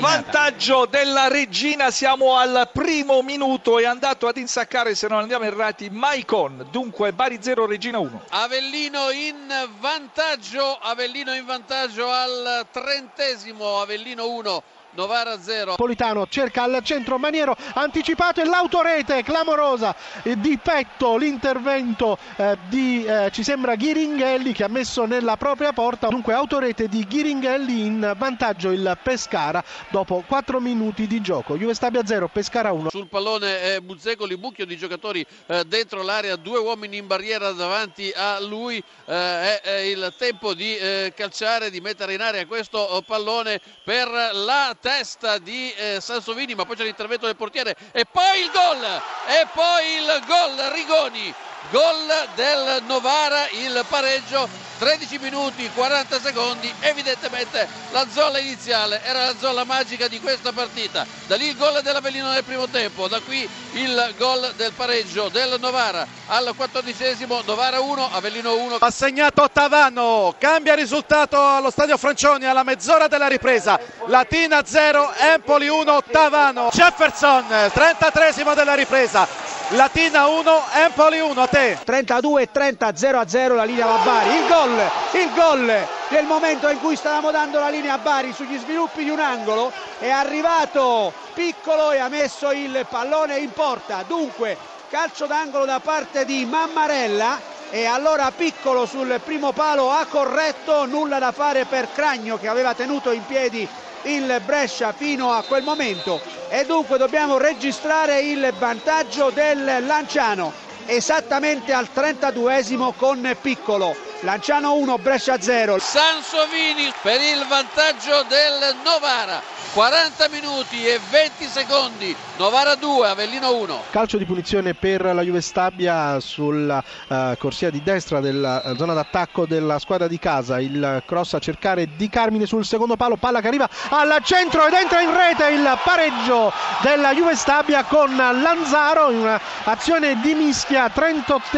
pareggio della Regina, siamo al primo minuto, è andato ad insaccare, se non andiamo errati, Maicon, dunque Bari 0, Regina 1. Avellino in vantaggio, Avellino in vantaggio al trentesimo, Avellino 1. Novara 0. Politano cerca al centro Maniero anticipato e l'autorete clamorosa. Di petto l'intervento eh, di eh, ci sembra Ghiringhelli che ha messo nella propria porta. Dunque autorete di Ghiringhelli in vantaggio il Pescara dopo 4 minuti di gioco. Juve Stabia 0 Pescara 1 sul pallone eh, Buzzecoli mucchio di giocatori eh, dentro l'area due uomini in barriera davanti a lui. Eh, è, il tempo di eh, calciare di mettere in area questo pallone per la testa di eh, Sansovini, ma poi c'è l'intervento del portiere e poi il gol! E poi il gol Rigoni Gol del Novara, il pareggio, 13 minuti 40 secondi, evidentemente la zolla iniziale era la zolla magica di questa partita. Da lì il gol dell'Avellino nel primo tempo, da qui il gol del pareggio del Novara al quattordicesimo, Novara 1, Avellino 1. Ha segnato Tavano, cambia risultato allo stadio Francioni alla mezz'ora della ripresa. Latina 0, Empoli 1, Tavano. Jefferson, 33 della ripresa. Latina 1, Empoli 1, a te. 32 30 0 a 0 la linea va a Bari. Il gol, il gol nel momento in cui stavamo dando la linea a Bari sugli sviluppi di un angolo è arrivato piccolo e ha messo il pallone in porta. Dunque, calcio d'angolo da parte di Mammarella e allora piccolo sul primo palo ha corretto, nulla da fare per Cragno che aveva tenuto in piedi il Brescia fino a quel momento. E dunque dobbiamo registrare il vantaggio del Lanciano esattamente al 32esimo con Piccolo Lanciano 1 Brescia 0 Sansovini per il vantaggio del Novara. 40 minuti e 20 secondi. Novara 2 Avellino 1 calcio di punizione per la Juve Stabia sulla uh, corsia di destra della uh, zona d'attacco della squadra di casa. Il cross a cercare di Carmine sul secondo palo palla che arriva al centro ed entra in rete il pareggio della Juve Stabia con Lanzaro in un'azione di mischia 38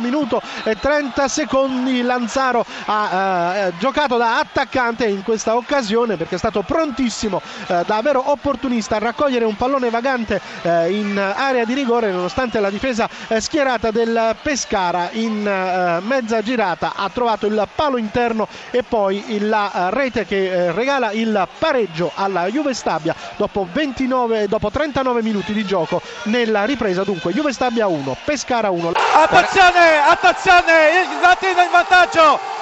minuto e 30 secondi Lanzaro ha uh, giocato da attaccante in questa occasione perché è stato prontissimo eh, davvero opportunista a raccogliere un pallone vagante eh, in area di rigore nonostante la difesa eh, schierata del Pescara in eh, mezza girata. Ha trovato il palo interno e poi la eh, rete che eh, regala il pareggio alla Juve Stabia dopo, 29, dopo 39 minuti di gioco nella ripresa. Dunque Juve Stabia 1 Pescara 1 attenzione attenzione il Latino in vantaggio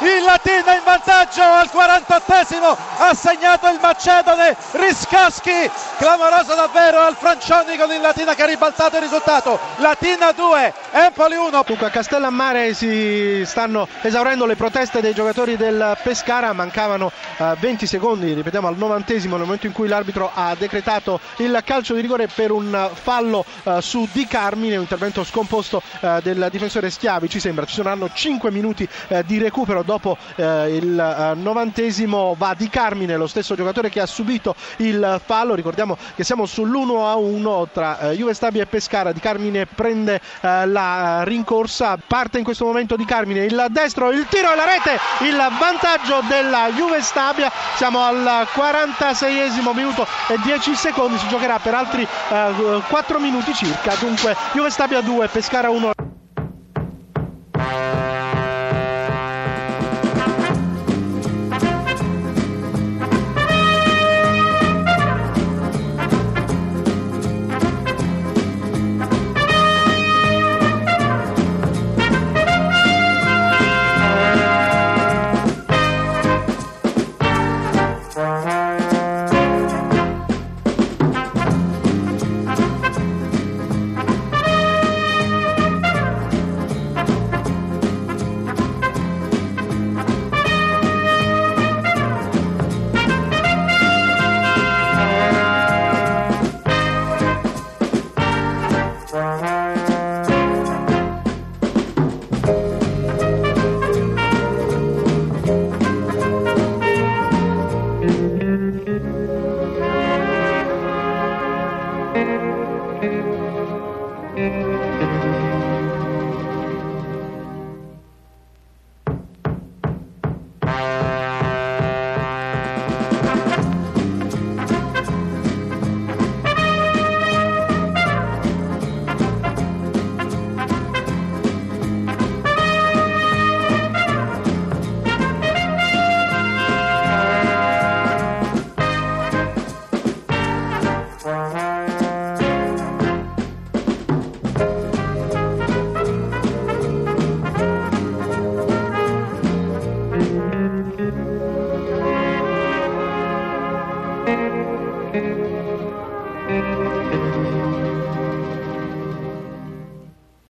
il Latino in vantaggio al 48esimo ha segnato il Macedone Riscaschi, clamoroso davvero al Francioni con il Latina che ha ribaltato il risultato. Latina 2, Empoli 1. Dunque a Castellammare si stanno esaurendo le proteste dei giocatori del Pescara, mancavano uh, 20 secondi, ripetiamo al novantesimo nel momento in cui l'arbitro ha decretato il calcio di rigore per un fallo uh, su Di Carmine, un intervento scomposto uh, del difensore Schiavi, ci sembra ci saranno 5 minuti di recupero dopo il novantesimo va Di Carmine, lo stesso giocatore che ha subito il fallo. Ricordiamo che siamo sull'1 a 1 tra eh, Juve Stabia e Pescara. Di Carmine prende eh, la rincorsa, parte in questo momento Di Carmine, il destro, il tiro e la rete, il vantaggio della Juve Stabia. Siamo al 46esimo minuto e 10 secondi, si giocherà per altri eh, 4 minuti circa. Dunque Juve Stabia 2, Pescara 1.